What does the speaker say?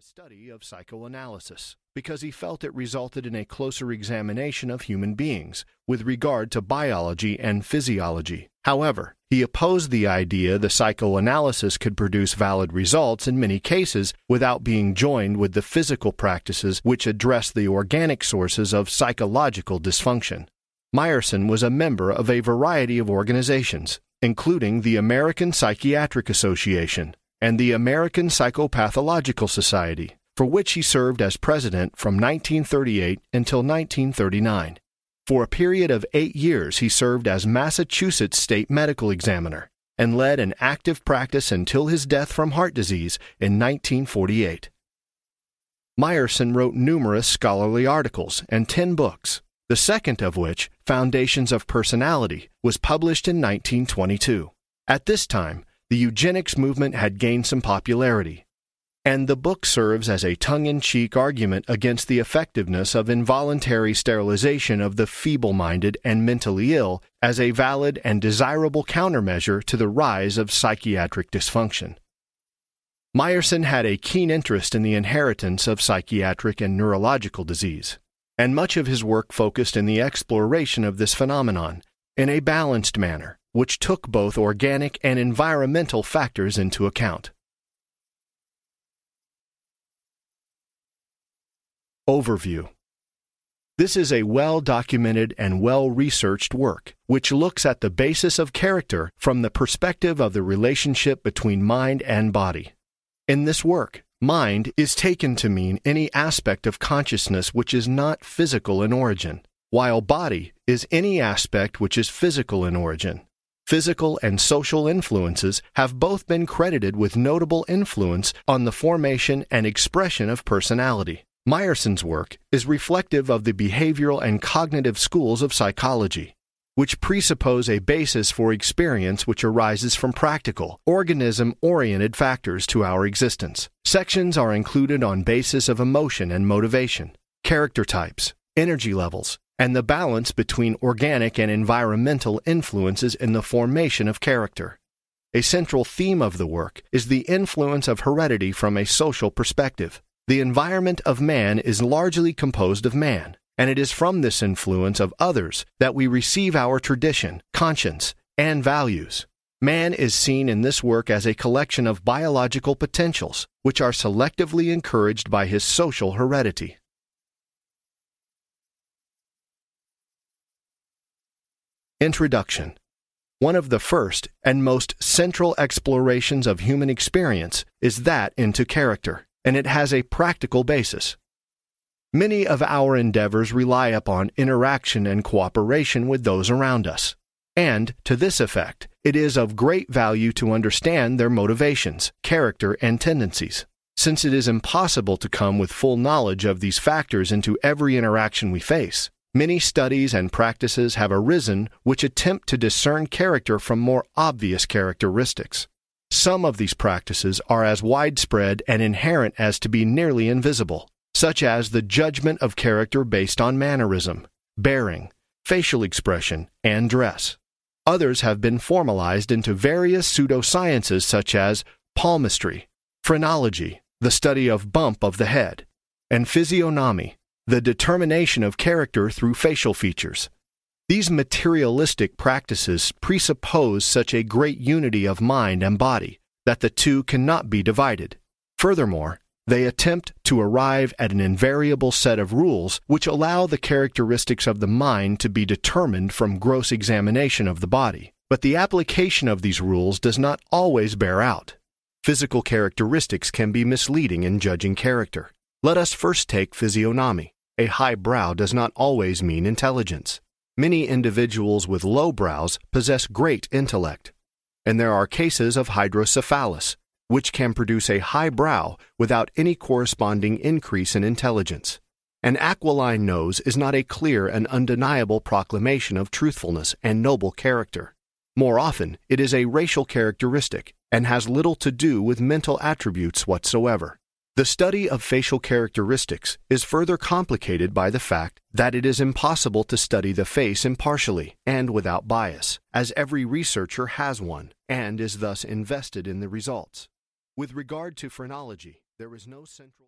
the study of psychoanalysis because he felt it resulted in a closer examination of human beings with regard to biology and physiology. However, he opposed the idea the psychoanalysis could produce valid results in many cases without being joined with the physical practices which address the organic sources of psychological dysfunction. Myerson was a member of a variety of organizations, including the American Psychiatric Association and the American Psychopathological Society, for which he served as president from 1938 until 1939. For a period of eight years, he served as Massachusetts State Medical Examiner and led an active practice until his death from heart disease in 1948. Myerson wrote numerous scholarly articles and ten books, the second of which, Foundations of Personality, was published in 1922. At this time, the eugenics movement had gained some popularity, and the book serves as a tongue in cheek argument against the effectiveness of involuntary sterilization of the feeble minded and mentally ill as a valid and desirable countermeasure to the rise of psychiatric dysfunction. Myerson had a keen interest in the inheritance of psychiatric and neurological disease and much of his work focused in the exploration of this phenomenon in a balanced manner, which took both organic and environmental factors into account. Overview This is a well documented and well researched work, which looks at the basis of character from the perspective of the relationship between mind and body. In this work, Mind is taken to mean any aspect of consciousness which is not physical in origin, while body is any aspect which is physical in origin. Physical and social influences have both been credited with notable influence on the formation and expression of personality. Myerson's work is reflective of the behavioral and cognitive schools of psychology which presuppose a basis for experience which arises from practical, organism oriented factors to our existence. Sections are included on basis of emotion and motivation, character types, energy levels, and the balance between organic and environmental influences in the formation of character. A central theme of the work is the influence of heredity from a social perspective. The environment of man is largely composed of man, and it is from this influence of others that we receive our tradition, conscience, and values. Man is seen in this work as a collection of biological potentials, which are selectively encouraged by his social heredity. Introduction One of the first and most central explorations of human experience is that into character, and it has a practical basis. Many of our endeavors rely upon interaction and cooperation with those around us. And, to this effect, it is of great value to understand their motivations, character, and tendencies. Since it is impossible to come with full knowledge of these factors into every interaction we face, many studies and practices have arisen which attempt to discern character from more obvious characteristics. Some of these practices are as widespread and inherent as to be nearly invisible, such as the judgment of character based on mannerism, bearing, facial expression, and dress. Others have been formalized into various pseudosciences such as palmistry, phrenology, the study of bump of the head, and physiognomy, the determination of character through facial features. These materialistic practices presuppose such a great unity of mind and body that the two cannot be divided. Furthermore, they attempt to arrive at an invariable set of rules which allow the characteristics of the mind to be determined from gross examination of the body. But the application of these rules does not always bear out. Physical characteristics can be misleading in judging character. Let us first take physiognomy. A high brow does not always mean intelligence. Many individuals with low brows possess great intellect. And there are cases of hydrocephalus, which can produce a high brow without any corresponding increase in intelligence. An aquiline nose is not a clear and undeniable proclamation of truthfulness and noble character. More often, it is a racial characteristic and has little to do with mental attributes whatsoever. The study of facial characteristics is further complicated by the fact that it is impossible to study the face impartially and without bias, as every researcher has one and is thus invested in the results. With regard to phrenology, there is no central